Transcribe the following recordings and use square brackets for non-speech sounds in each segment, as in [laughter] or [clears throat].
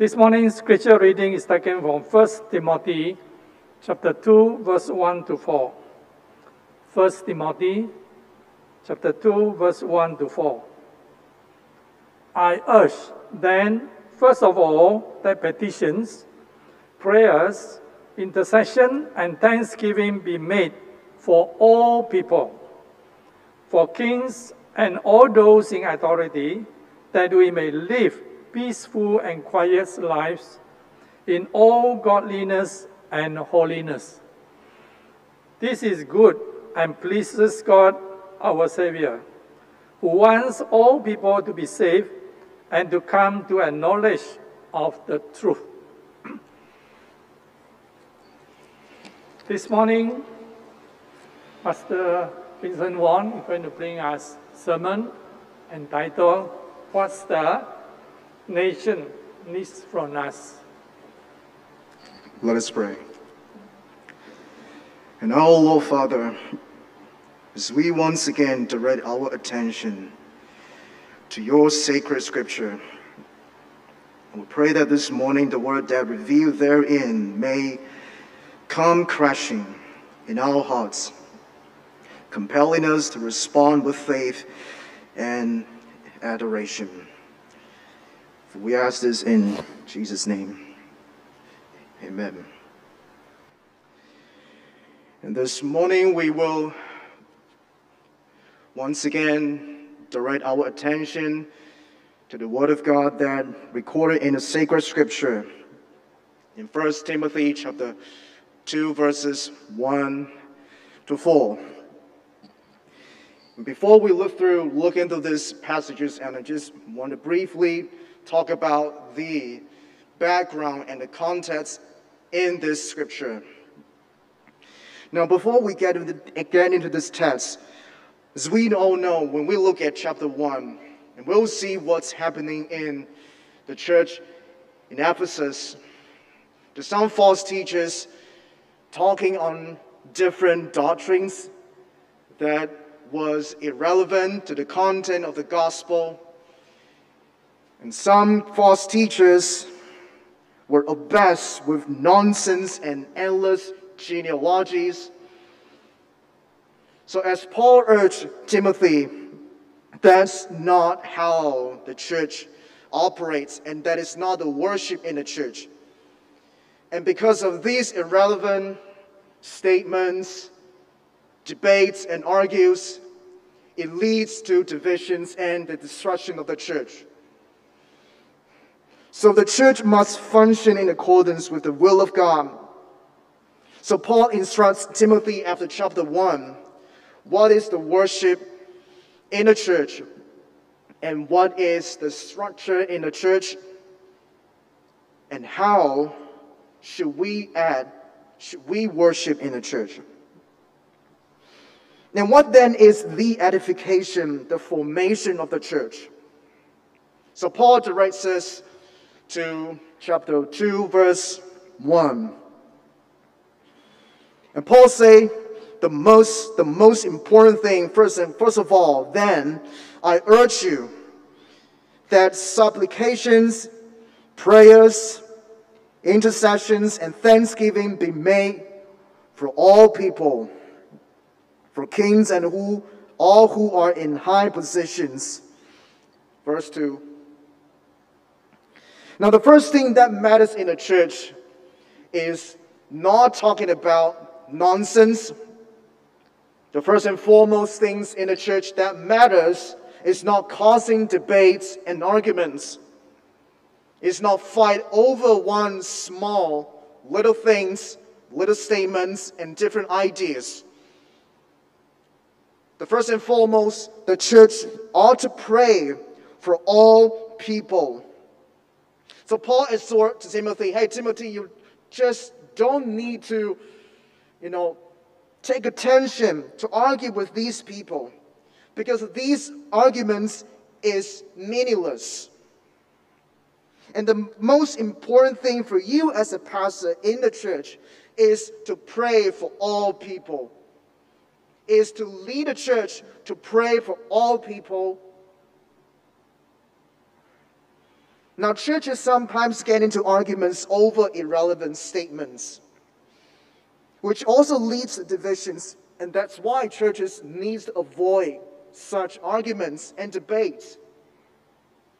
This morning's scripture reading is taken from 1 Timothy chapter 2 verse 1 to 4. 1 Timothy chapter 2 verse 1 to 4. I urge then first of all that petitions, prayers, intercession and thanksgiving be made for all people, for kings and all those in authority, that we may live peaceful and quiet lives in all godliness and holiness. This is good and pleases God our Savior, who wants all people to be saved and to come to a knowledge of the truth. [clears throat] this morning, Pastor Vincent Wong is going to bring us sermon entitled, What's the Nation Needs from Us? Let us pray. And our Lord Father, as we once again direct our attention to your sacred scripture, we pray that this morning the word that revealed therein may come crashing in our hearts, compelling us to respond with faith and adoration. For we ask this in Jesus' name. Amen. And this morning we will once again direct our attention to the Word of God that recorded in the sacred scripture in 1 Timothy chapter 2 verses 1 to 4. Before we look through, look into these passages, and I just want to briefly talk about the background and the context in this scripture. Now, before we get into, get into this text, as we all know, when we look at chapter 1, and we'll see what's happening in the church in Ephesus, there's some false teachers talking on different doctrines that was irrelevant to the content of the gospel. And some false teachers were obsessed with nonsense and endless genealogies. So, as Paul urged Timothy, that's not how the church operates, and that is not the worship in the church. And because of these irrelevant statements, debates, and argues, it leads to divisions and the destruction of the church. So the church must function in accordance with the will of God. So Paul instructs Timothy after chapter 1 what is the worship in the church and what is the structure in the church and how should we add should we worship in the church? And what then is the edification the formation of the church? So paul directs us to chapter 2 verse 1 and Paul say the most, the most important thing, first, and, first of all, then I urge you that supplications, prayers, intercessions, and thanksgiving be made for all people, for kings and who, all who are in high positions. Verse 2. Now, the first thing that matters in a church is not talking about nonsense. The first and foremost things in the church that matters is not causing debates and arguments. It's not fight over one small little things, little statements, and different ideas. The first and foremost, the church ought to pray for all people. So Paul exhorts to Timothy, hey Timothy, you just don't need to you know, take attention to argue with these people because these arguments is meaningless. And the most important thing for you as a pastor in the church is to pray for all people. Is to lead a church to pray for all people. Now, churches sometimes get into arguments over irrelevant statements, which also leads to divisions, and that's why churches need to avoid such arguments and debates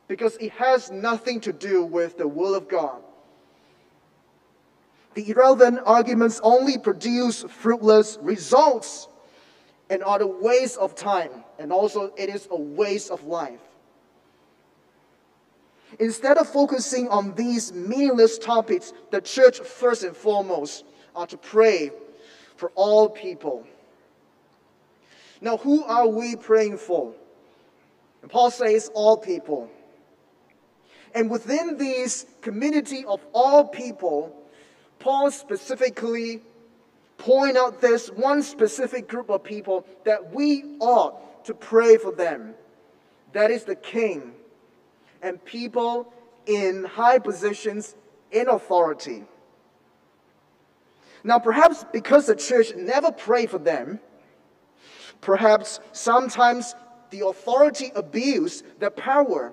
because it has nothing to do with the will of God. The irrelevant arguments only produce fruitless results and are a waste of time, and also it is a waste of life. Instead of focusing on these meaningless topics, the church first and foremost are to pray for all people. Now, who are we praying for? And Paul says all people. And within this community of all people, Paul specifically point out this one specific group of people that we ought to pray for them. That is the king and people in high positions in authority. Now, perhaps because the church never prayed for them, perhaps sometimes the authority abused their power,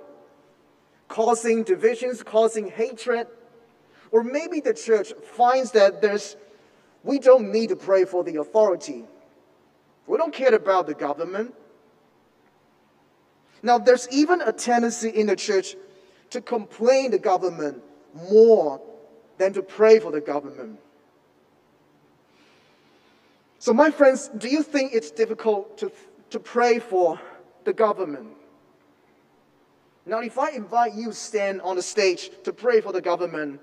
causing divisions, causing hatred, or maybe the church finds that there's we don't need to pray for the authority. We don't care about the government. Now, there's even a tendency in the church to complain the government more than to pray for the government. So, my friends, do you think it's difficult to, to pray for the government? Now, if I invite you to stand on the stage to pray for the government,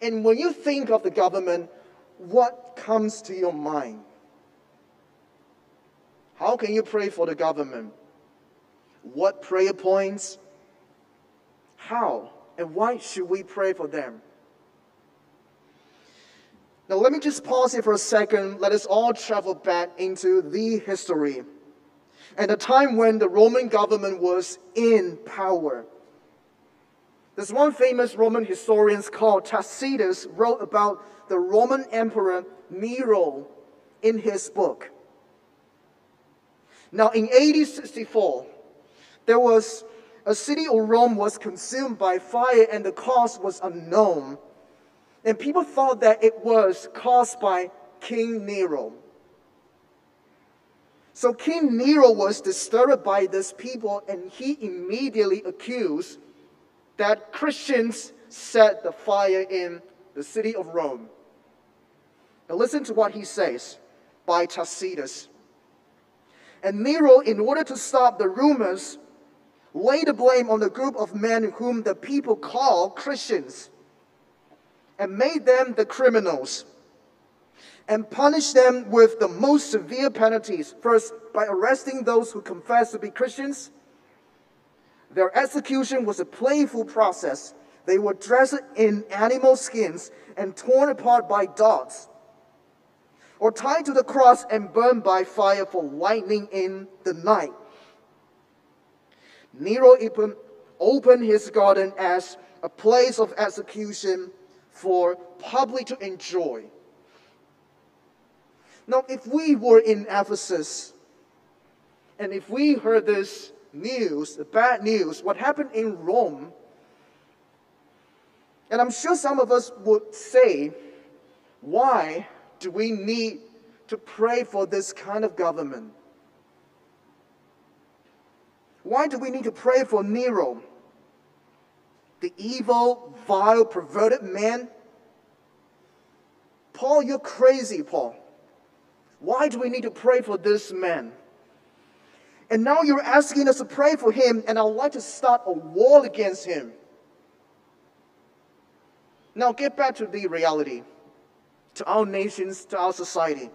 and when you think of the government, what comes to your mind? How can you pray for the government? What prayer points? How and why should we pray for them? Now, let me just pause here for a second. Let us all travel back into the history and the time when the Roman government was in power. There's one famous Roman historian called Tacitus wrote about the Roman Emperor Nero in his book. Now, in AD 64, there was a city of Rome was consumed by fire and the cause was unknown. And people thought that it was caused by King Nero. So King Nero was disturbed by this people and he immediately accused that Christians set the fire in the city of Rome. Now listen to what he says by Tacitus. And Nero, in order to stop the rumors, laid the blame on the group of men whom the people call Christians and made them the criminals and punished them with the most severe penalties. First, by arresting those who confessed to be Christians. Their execution was a playful process. They were dressed in animal skins and torn apart by dogs or tied to the cross and burned by fire for lightning in the night. Nero even opened his garden as a place of execution for public to enjoy. Now, if we were in Ephesus and if we heard this news, the bad news, what happened in Rome, and I'm sure some of us would say, why do we need to pray for this kind of government? Why do we need to pray for Nero, the evil, vile, perverted man? Paul, you're crazy, Paul. Why do we need to pray for this man? And now you're asking us to pray for him, and I'd like to start a war against him. Now, get back to the reality to our nations, to our society.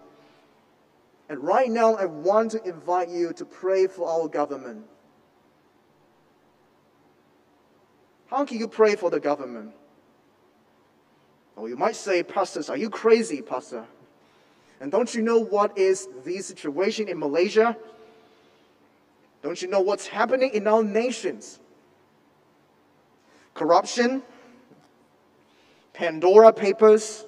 And right now, I want to invite you to pray for our government. How can you pray for the government? Or you might say, Pastors, are you crazy, Pastor? And don't you know what is the situation in Malaysia? Don't you know what's happening in our nations? Corruption, Pandora Papers,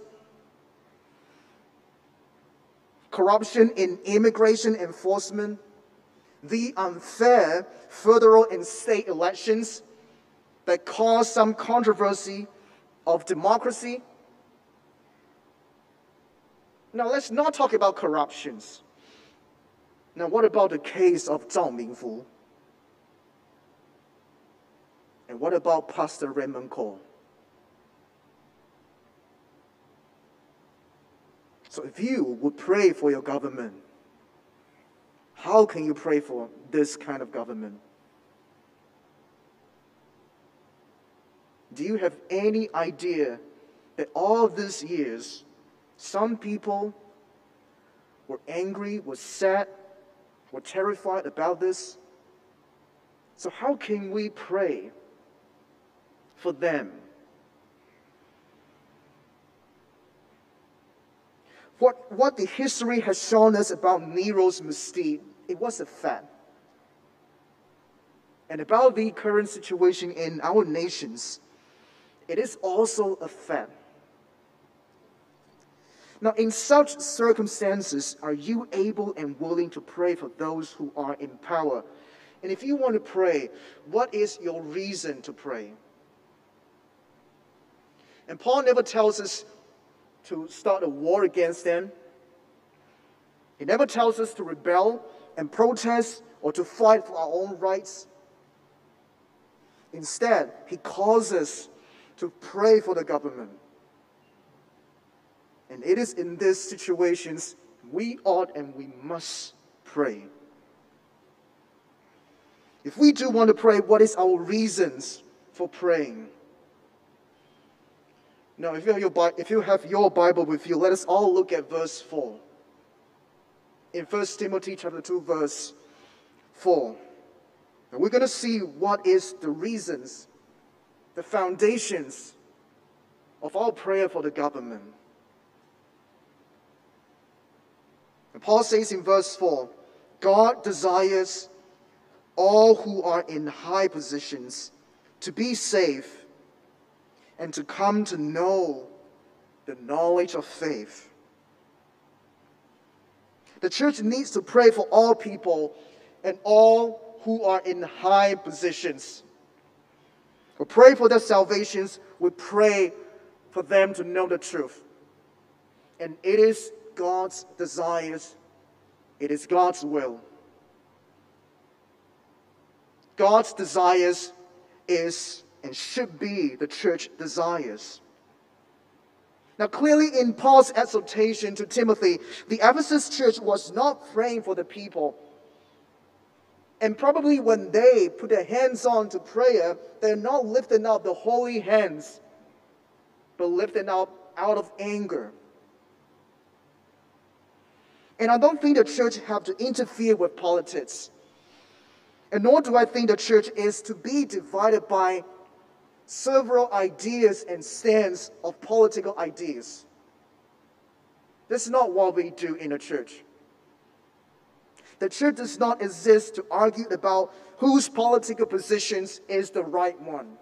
corruption in immigration enforcement, the unfair federal and state elections, that cause some controversy of democracy. Now, let's not talk about corruptions. Now, what about the case of Zhao Mingfu? And what about Pastor Raymond Koh? So, if you would pray for your government, how can you pray for this kind of government? Do you have any idea that all these years, some people were angry, were sad, were terrified about this? So, how can we pray for them? What, what the history has shown us about Nero's misdeed, it was a fact. And about the current situation in our nations, it is also a fact. Now, in such circumstances, are you able and willing to pray for those who are in power? And if you want to pray, what is your reason to pray? And Paul never tells us to start a war against them. He never tells us to rebel and protest or to fight for our own rights. Instead, he calls us to pray for the government. And it is in these situations we ought and we must pray. If we do want to pray, what is our reasons for praying? Now, if you, have your, if you have your Bible with you, let us all look at verse 4. In 1 Timothy chapter 2, verse 4. And we're going to see what is the reasons, the foundations of our prayer for the government. And Paul says in verse 4 God desires all who are in high positions to be safe and to come to know the knowledge of faith. The church needs to pray for all people and all who are in high positions. We pray for their salvations. We pray for them to know the truth. And it is God's desires, it is God's will. God's desires is and should be the church desires. Now, clearly, in Paul's exhortation to Timothy, the Ephesus church was not praying for the people. And probably when they put their hands on to prayer, they're not lifting up the holy hands, but lifting up out of anger. And I don't think the church have to interfere with politics. And nor do I think the church is to be divided by several ideas and stands of political ideas. This is not what we do in a church. The church does not exist to argue about whose political positions is the right one.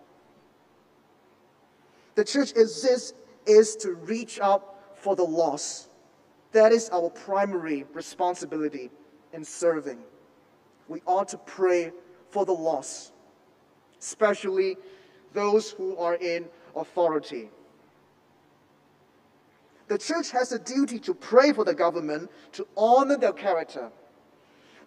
The church exists is to reach out for the lost. That is our primary responsibility in serving. We ought to pray for the lost, especially those who are in authority. The church has a duty to pray for the government, to honor their character,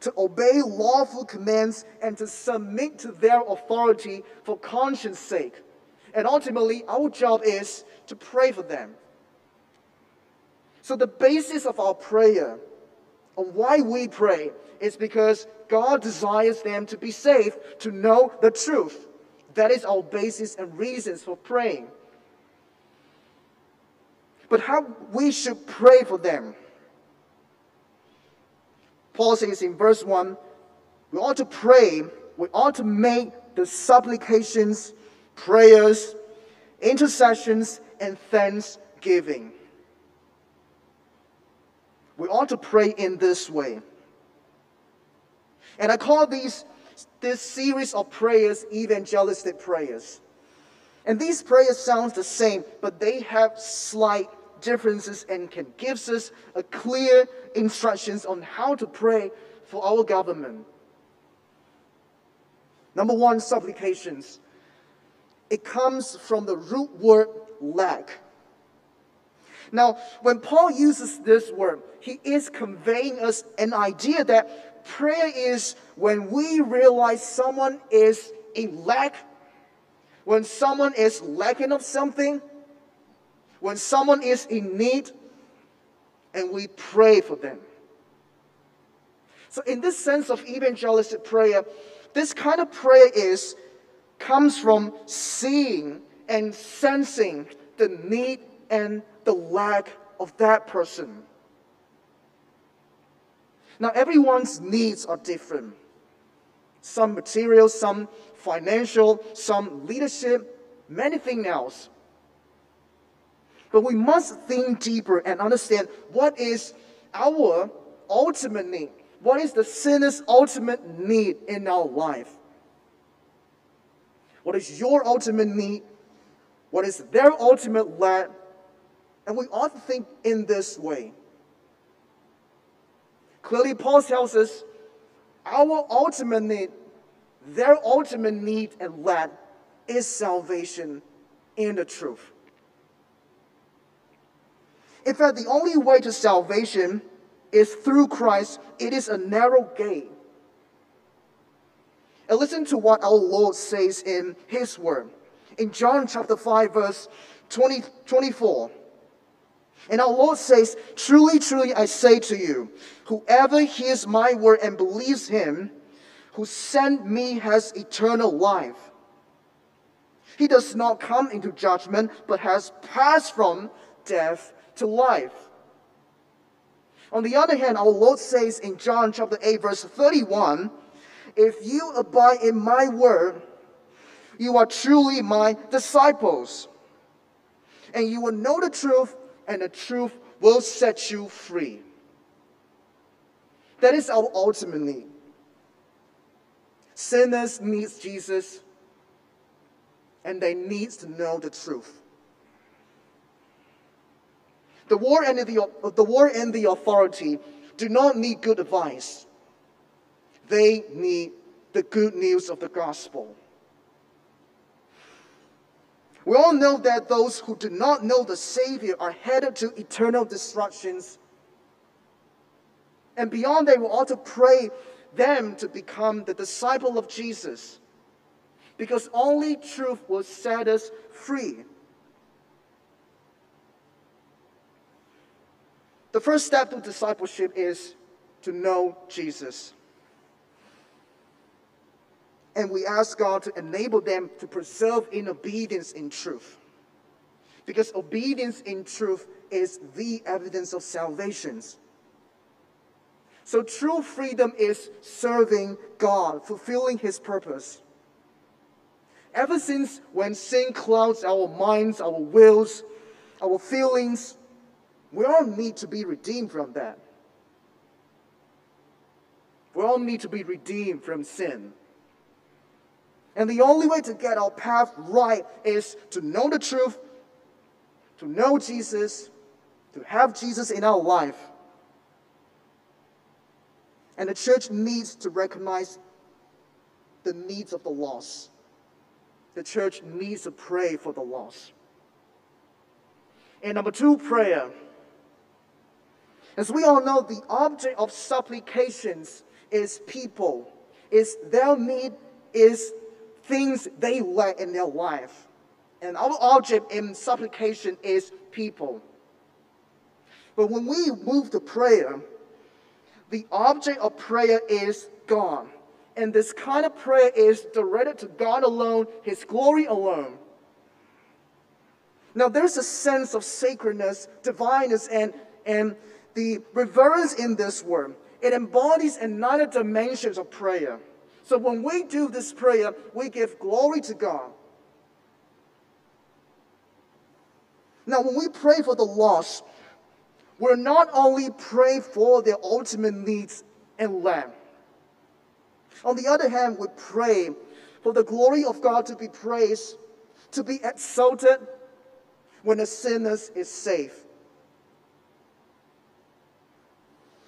to obey lawful commands, and to submit to their authority for conscience sake. And ultimately, our job is to pray for them. So, the basis of our prayer, and why we pray, is because God desires them to be safe, to know the truth. That is our basis and reasons for praying. But how we should pray for them. Paul says in verse 1 we ought to pray, we ought to make the supplications, prayers, intercessions, and thanksgiving. We ought to pray in this way. And I call these this series of prayers evangelistic prayers. And these prayers sound the same, but they have slight differences and can give us a clear instructions on how to pray for our government. Number one, supplications. It comes from the root word lack. Now, when Paul uses this word, he is conveying us an idea that prayer is when we realize someone is in lack, when someone is lacking of something, when someone is in need, and we pray for them. So, in this sense of evangelistic prayer, this kind of prayer is comes from seeing and sensing the need and the lack of that person. Now, everyone's needs are different. Some material, some financial, some leadership, many things else. But we must think deeper and understand what is our ultimate need. What is the sinner's ultimate need in our life? What is your ultimate need? What is their ultimate lack? And we ought to think in this way. Clearly, Paul tells us our ultimate need, their ultimate need and lack is salvation in the truth. In fact, the only way to salvation is through Christ. It is a narrow gate. And listen to what our Lord says in His Word. In John chapter 5, verse 20, 24. And our Lord says, Truly, truly, I say to you, whoever hears my word and believes him who sent me has eternal life. He does not come into judgment, but has passed from death to life. On the other hand, our Lord says in John chapter 8, verse 31, If you abide in my word, you are truly my disciples. And you will know the truth, and the truth will set you free. That is our ultimate need. Sinners need Jesus, and they need to know the truth. The war and the, the war and the authority do not need good advice. They need the good news of the gospel. We all know that those who do not know the Savior are headed to eternal destructions. And beyond that, we ought to pray them to become the disciple of Jesus. Because only truth will set us free. The first step to discipleship is to know Jesus. And we ask God to enable them to preserve in obedience in truth. Because obedience in truth is the evidence of salvation. So true freedom is serving God, fulfilling His purpose. Ever since when sin clouds our minds, our wills, our feelings, we all need to be redeemed from that. We all need to be redeemed from sin. And the only way to get our path right is to know the truth, to know Jesus, to have Jesus in our life. And the church needs to recognize the needs of the lost. The church needs to pray for the lost. And number two, prayer. As we all know, the object of supplications is people, is their need, is things they lack in their life. And our object in supplication is people. But when we move to prayer, the object of prayer is God. And this kind of prayer is directed to God alone, His glory alone. Now, there's a sense of sacredness, divineness, and, and the reverence in this word, it embodies another dimensions of prayer. So when we do this prayer, we give glory to God. Now, when we pray for the lost, we're not only praying for their ultimate needs and land. On the other hand, we pray for the glory of God to be praised, to be exalted when a sinner is saved.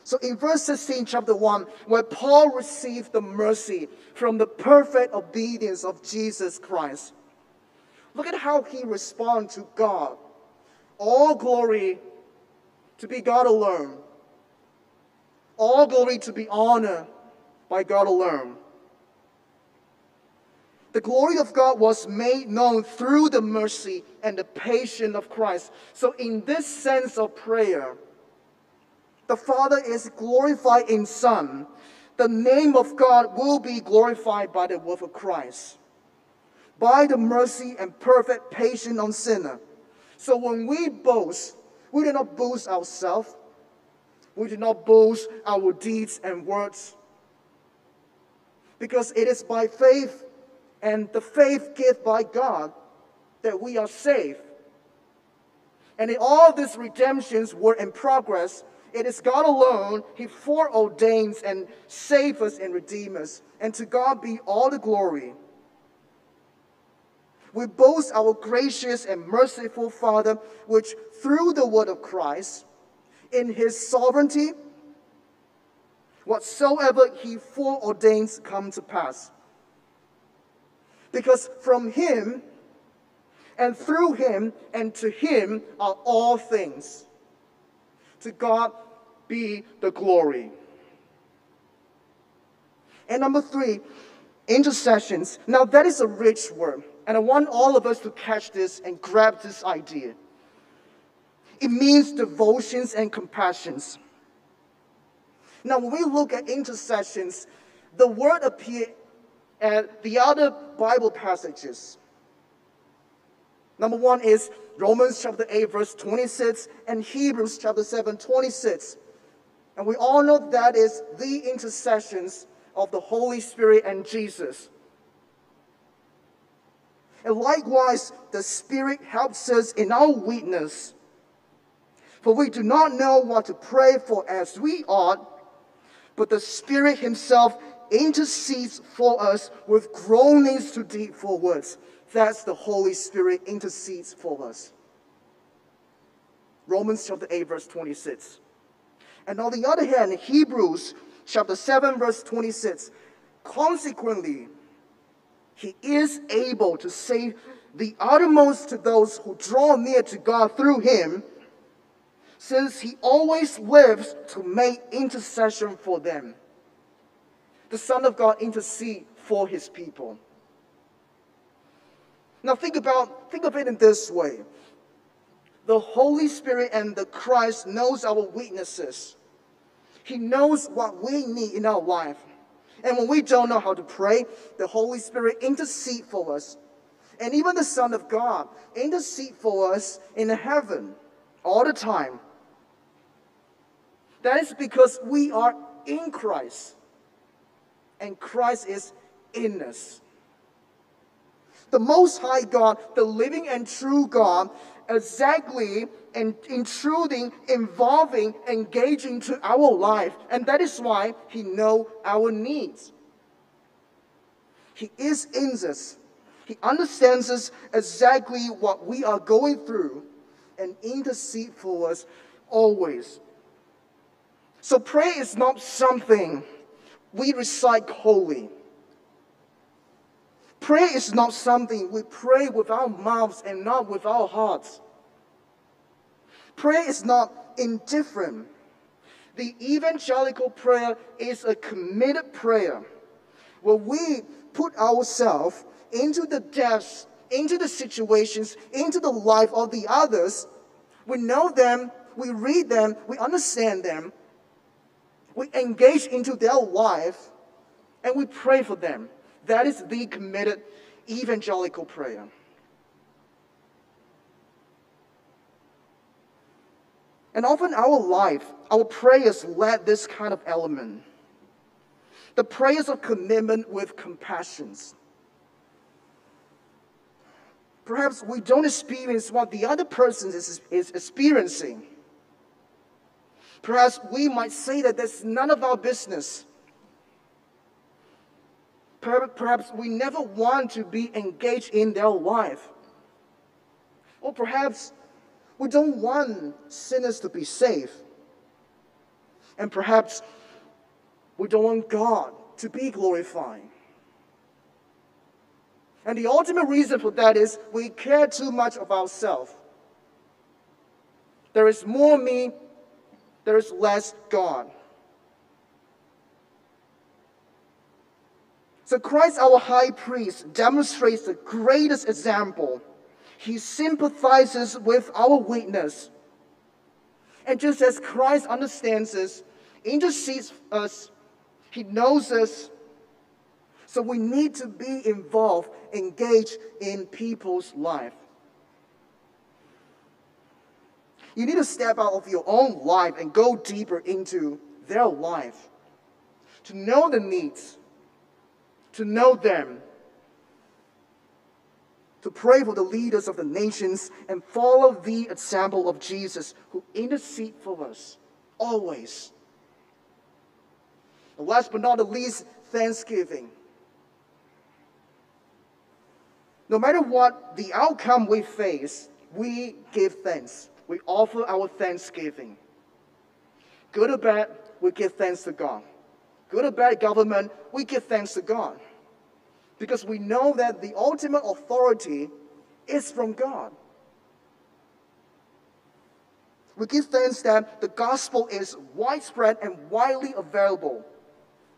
So in verse 16, chapter 1, where Paul received the mercy from the perfect obedience of Jesus Christ, Look at how he responds to God. All glory to be God alone. All glory to be honored by God alone. The glory of God was made known through the mercy and the patience of Christ. So, in this sense of prayer, the Father is glorified in Son. The name of God will be glorified by the work of Christ, by the mercy and perfect patience on sinner. So when we boast, we do not boast ourselves. We do not boast our deeds and words. Because it is by faith and the faith given by God that we are saved. And in all these redemptions were in progress. It is God alone, He foreordains and saves us and redeems us. And to God be all the glory. We boast our gracious and merciful Father, which through the word of Christ, in His sovereignty, whatsoever He foreordains come to pass. Because from him and through him and to him are all things. To God be the glory. And number three, intercessions. Now, that is a rich word. And I want all of us to catch this and grab this idea. It means devotions and compassions. Now, when we look at intercessions, the word appears and the other Bible passages. Number one is Romans chapter 8, verse 26, and Hebrews chapter 7, 26. And we all know that is the intercessions of the Holy Spirit and Jesus. And likewise, the Spirit helps us in our weakness. For we do not know what to pray for as we ought, but the Spirit Himself intercedes for us with groanings too deep for words. That's the Holy Spirit intercedes for us. Romans chapter 8, verse 26. And on the other hand, Hebrews chapter 7, verse 26. Consequently, he is able to save the uttermost to those who draw near to God through him, since he always lives to make intercession for them the Son of God intercede for his people. Now think about think of it in this way. The Holy Spirit and the Christ knows our weaknesses. He knows what we need in our life. And when we don't know how to pray, the Holy Spirit intercede for us. And even the Son of God intercede for us in heaven all the time. That is because we are in Christ and Christ is in us. The Most High God, the living and true God, exactly and intruding, involving, engaging to our life. And that is why He knows our needs. He is in us. He understands us exactly what we are going through and intercede for us always. So prayer is not something we recite holy. Prayer is not something we pray with our mouths and not with our hearts. Prayer is not indifferent. The evangelical prayer is a committed prayer where we put ourselves into the depths, into the situations, into the life of the others. We know them, we read them, we understand them, we engage into their life and we pray for them. That is the committed evangelical prayer. And often our life, our prayers lack this kind of element. The prayers of commitment with compassions. Perhaps we don't experience what the other person is, is experiencing. Perhaps we might say that that's none of our business. Perhaps we never want to be engaged in their life. Or perhaps we don't want sinners to be saved. And perhaps we don't want God to be glorified. And the ultimate reason for that is we care too much of ourselves. There is more me, there is less God. So Christ, our high priest, demonstrates the greatest example. He sympathizes with our weakness. And just as Christ understands us, intercedes us, he knows us. So we need to be involved, engaged in people's life. You need to step out of your own life and go deeper into their life to know the needs, to know them, to pray for the leaders of the nations and follow the example of Jesus who intercede for us always. And last but not the least, thanksgiving. No matter what the outcome we face, we give thanks. We offer our thanksgiving. Good or bad, we give thanks to God. Good or bad government, we give thanks to God because we know that the ultimate authority is from God. We give thanks that the gospel is widespread and widely available,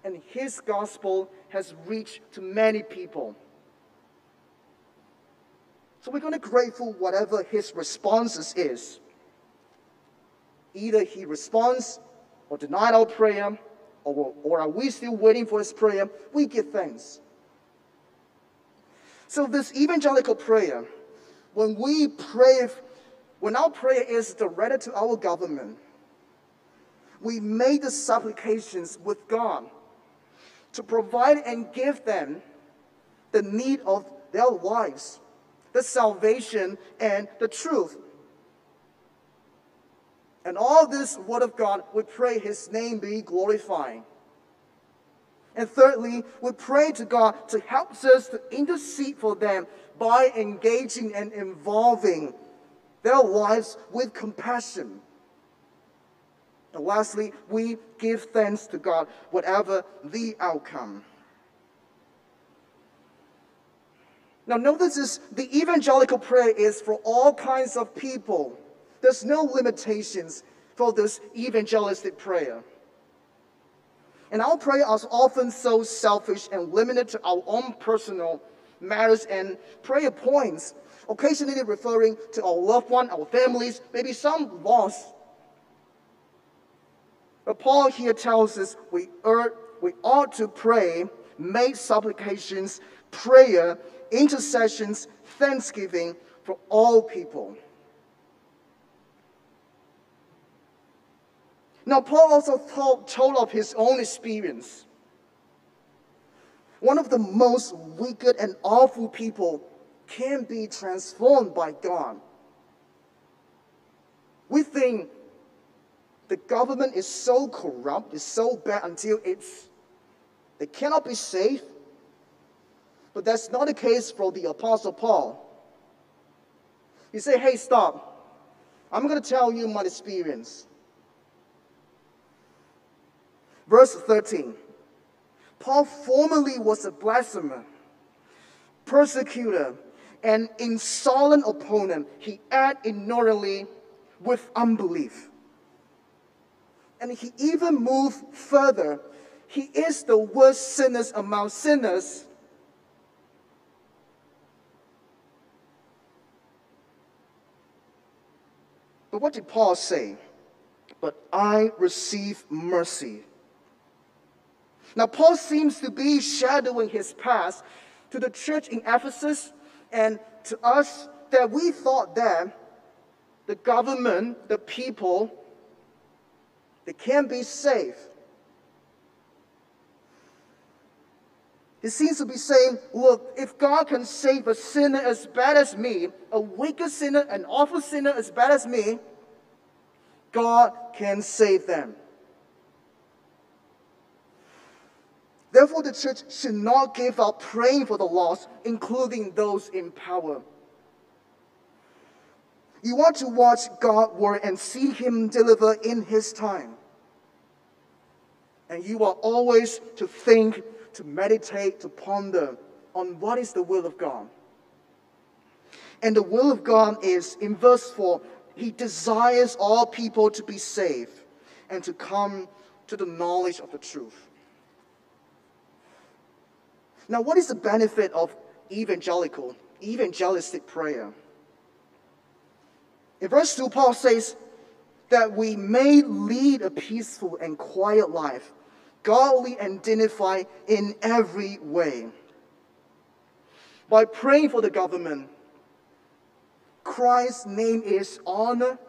and His gospel has reached to many people. So we're going to grateful whatever His responses is. Either He responds or denied our prayer, or, or are we still waiting for His prayer? We give thanks. So, this evangelical prayer, when we pray, when our prayer is directed to our government, we make the supplications with God to provide and give them the need of their lives, the salvation and the truth. And all this word of God, we pray his name be glorified. And thirdly, we pray to God to help us to intercede for them by engaging and involving their lives with compassion. And lastly, we give thanks to God, whatever the outcome. Now, notice this the evangelical prayer is for all kinds of people. There's no limitations for this evangelistic prayer. And our prayer is often so selfish and limited to our own personal matters and prayer points, occasionally referring to our loved one, our families, maybe some loss. But Paul here tells us we, er, we ought to pray, make supplications, prayer, intercessions, thanksgiving for all people. Now, Paul also told, told of his own experience. One of the most wicked and awful people can be transformed by God. We think the government is so corrupt, is so bad until it's they cannot be saved. But that's not the case for the Apostle Paul. He said, Hey, stop. I'm going to tell you my experience. Verse 13 Paul formerly was a blasphemer, persecutor, and insolent opponent. He acted ignorantly with unbelief. And he even moved further. He is the worst sinner among sinners. But what did Paul say? But I receive mercy now, Paul seems to be shadowing his past to the church in Ephesus and to us that we thought that the government, the people, they can't be saved. He seems to be saying, look, if God can save a sinner as bad as me, a wicked sinner, an awful sinner as bad as me, God can save them. Therefore, the church should not give up praying for the lost, including those in power. You want to watch God work and see Him deliver in His time. And you are always to think, to meditate, to ponder on what is the will of God. And the will of God is, in verse 4, He desires all people to be saved and to come to the knowledge of the truth. Now, what is the benefit of evangelical, evangelistic prayer? In verse 2, Paul says that we may lead a peaceful and quiet life, godly and dignified in every way. By praying for the government, Christ's name is honored.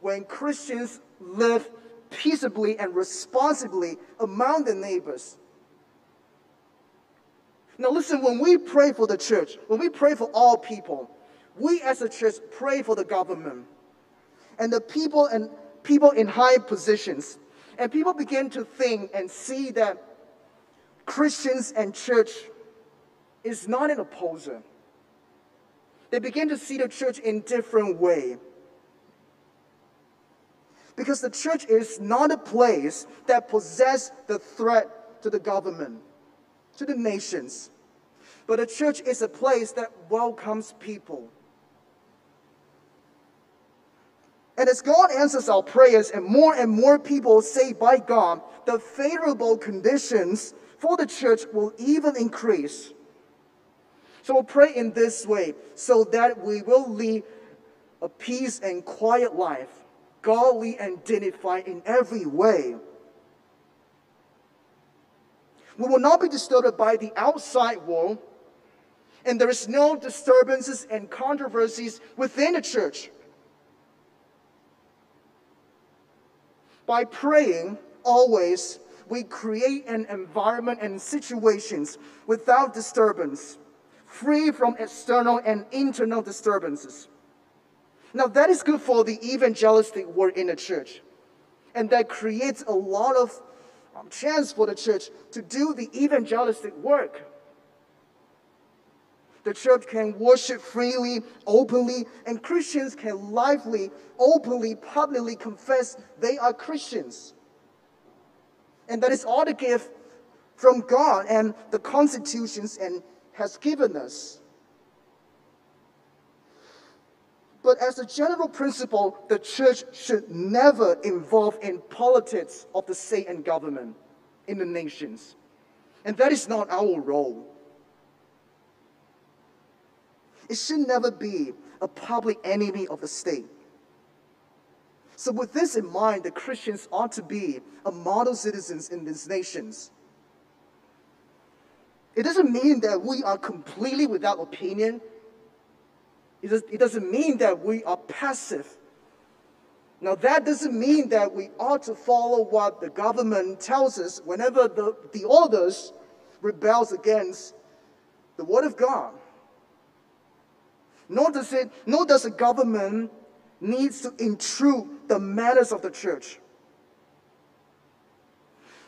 When Christians live peaceably and responsibly among the neighbors. Now, listen, when we pray for the church, when we pray for all people, we as a church pray for the government and the people and people in high positions. And people begin to think and see that Christians and church is not an opposer. They begin to see the church in different way. Because the church is not a place that possess the threat to the government, to the nations. But the church is a place that welcomes people. And as God answers our prayers and more and more people say by God, the favorable conditions for the church will even increase. So we'll pray in this way so that we will lead a peace and quiet life, godly and dignified in every way. We will not be disturbed by the outside world, and there is no disturbances and controversies within the church. By praying always, we create an environment and situations without disturbance, free from external and internal disturbances. Now, that is good for the evangelistic work in the church. And that creates a lot of chance for the church to do the evangelistic work. The church can worship freely, openly, and Christians can lively, openly, publicly confess they are Christians. And that is all the gift from God and the constitutions and has given us. But as a general principle, the church should never involve in politics of the state and government in the nations. And that is not our role. It should never be a public enemy of the state. So, with this in mind, the Christians ought to be a model citizens in these nations. It doesn't mean that we are completely without opinion. It, does, it doesn't mean that we are passive. Now, that doesn't mean that we ought to follow what the government tells us whenever the, the orders rebels against the Word of God nor does it, nor does the government needs to intrude the matters of the church.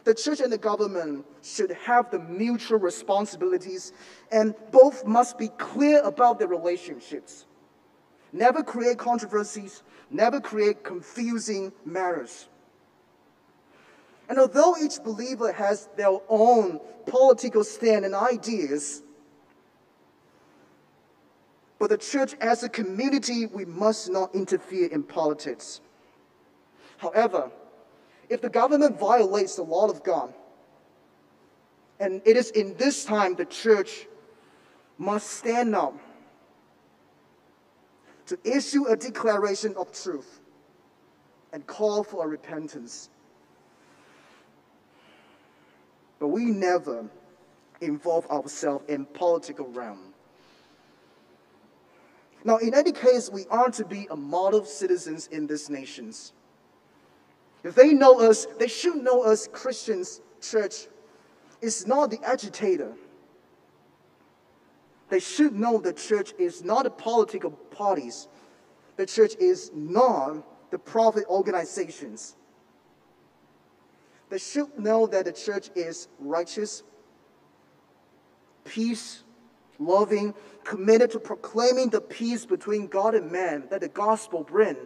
The church and the government should have the mutual responsibilities, and both must be clear about their relationships. Never create controversies, never create confusing matters. And although each believer has their own political stand and ideas, but the church, as a community, we must not interfere in politics. However, if the government violates the law of God, and it is in this time the church must stand up to issue a declaration of truth and call for a repentance. But we never involve ourselves in political realm. Now, in any case, we are to be a model citizens in these nations. They know us, they should know us Christians, church, is not the agitator. They should know the church is not a political parties. The church is not the profit organizations. They should know that the church is righteous, peace, loving, committed to proclaiming the peace between God and man that the gospel brings.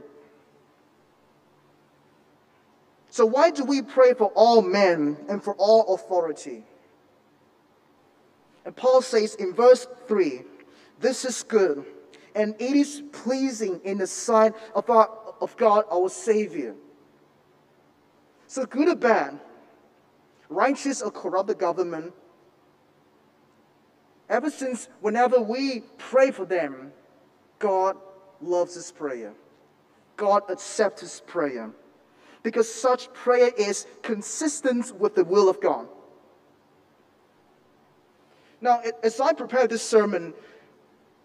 So, why do we pray for all men and for all authority? And Paul says in verse 3 This is good, and it is pleasing in the sight of, our, of God our Savior. So, good or bad, righteous or corrupt government, ever since whenever we pray for them, God loves His prayer. God accepts His prayer. Because such prayer is consistent with the will of God. Now, as I prepare this sermon,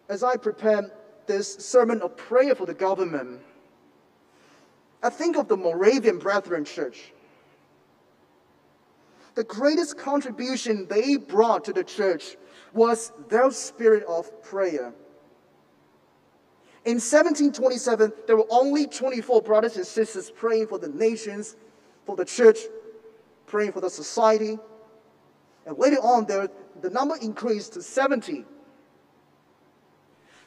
as I prepare this sermon of prayer for the government, I think of the Moravian Brethren Church. The greatest contribution they brought to the church was their spirit of prayer. In 1727, there were only 24 brothers and sisters praying for the nations, for the church, praying for the society. And later on, there, the number increased to 70.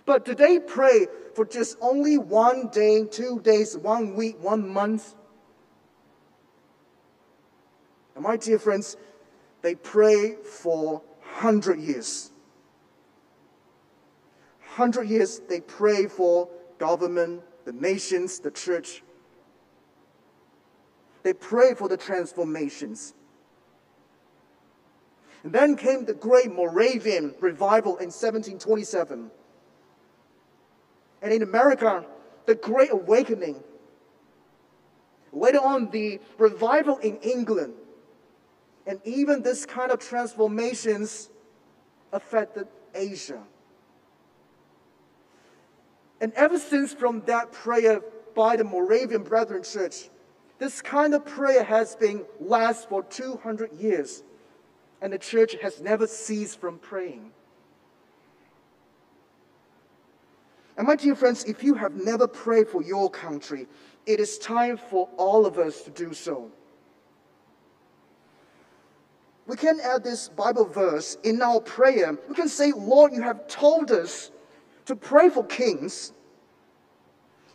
But did they pray for just only one day, two days, one week, one month? And my dear friends, they pray for 100 years. 100 years they pray for government, the nations, the church. They pray for the transformations. And then came the great Moravian revival in 1727. And in America, the Great Awakening. Later on, the revival in England. And even this kind of transformations affected Asia. And ever since from that prayer by the Moravian Brethren Church, this kind of prayer has been last for 200 years and the church has never ceased from praying. And my dear friends, if you have never prayed for your country, it is time for all of us to do so. We can add this Bible verse in our prayer. We can say, Lord, you have told us to pray for kings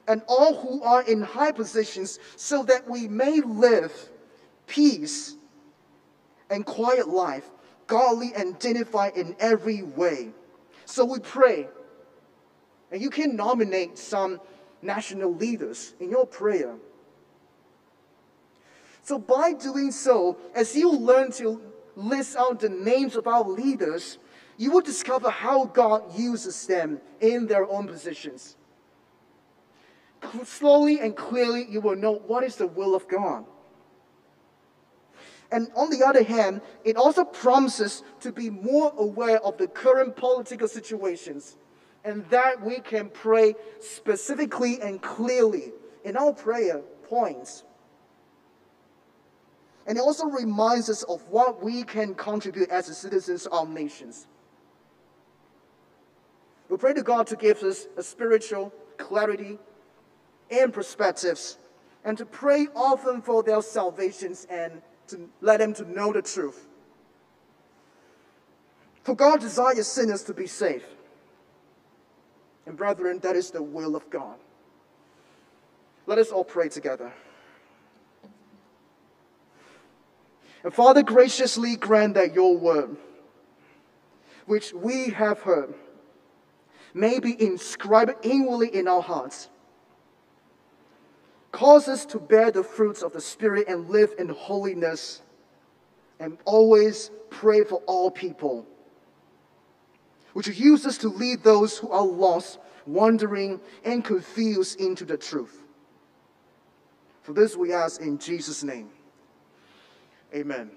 and all who are in high positions so that we may live peace and quiet life, godly and dignified in every way. So we pray. And you can nominate some national leaders in your prayer. So, by doing so, as you learn to list out the names of our leaders, you will discover how God uses them in their own positions. Slowly and clearly, you will know what is the will of God. And on the other hand, it also promises to be more aware of the current political situations and that we can pray specifically and clearly in our prayer points. And it also reminds us of what we can contribute as citizens of nations. We pray to God to give us a spiritual clarity and perspectives, and to pray often for their salvations and to let them to know the truth. For God desires sinners to be saved. And brethren, that is the will of God. Let us all pray together. And Father, graciously grant that your word, which we have heard, may be inscribed inwardly in our hearts Cause us to bear the fruits of the Spirit and live in holiness and always pray for all people. Would you use us to lead those who are lost, wandering, and confused into the truth? For this we ask in Jesus' name. Amen.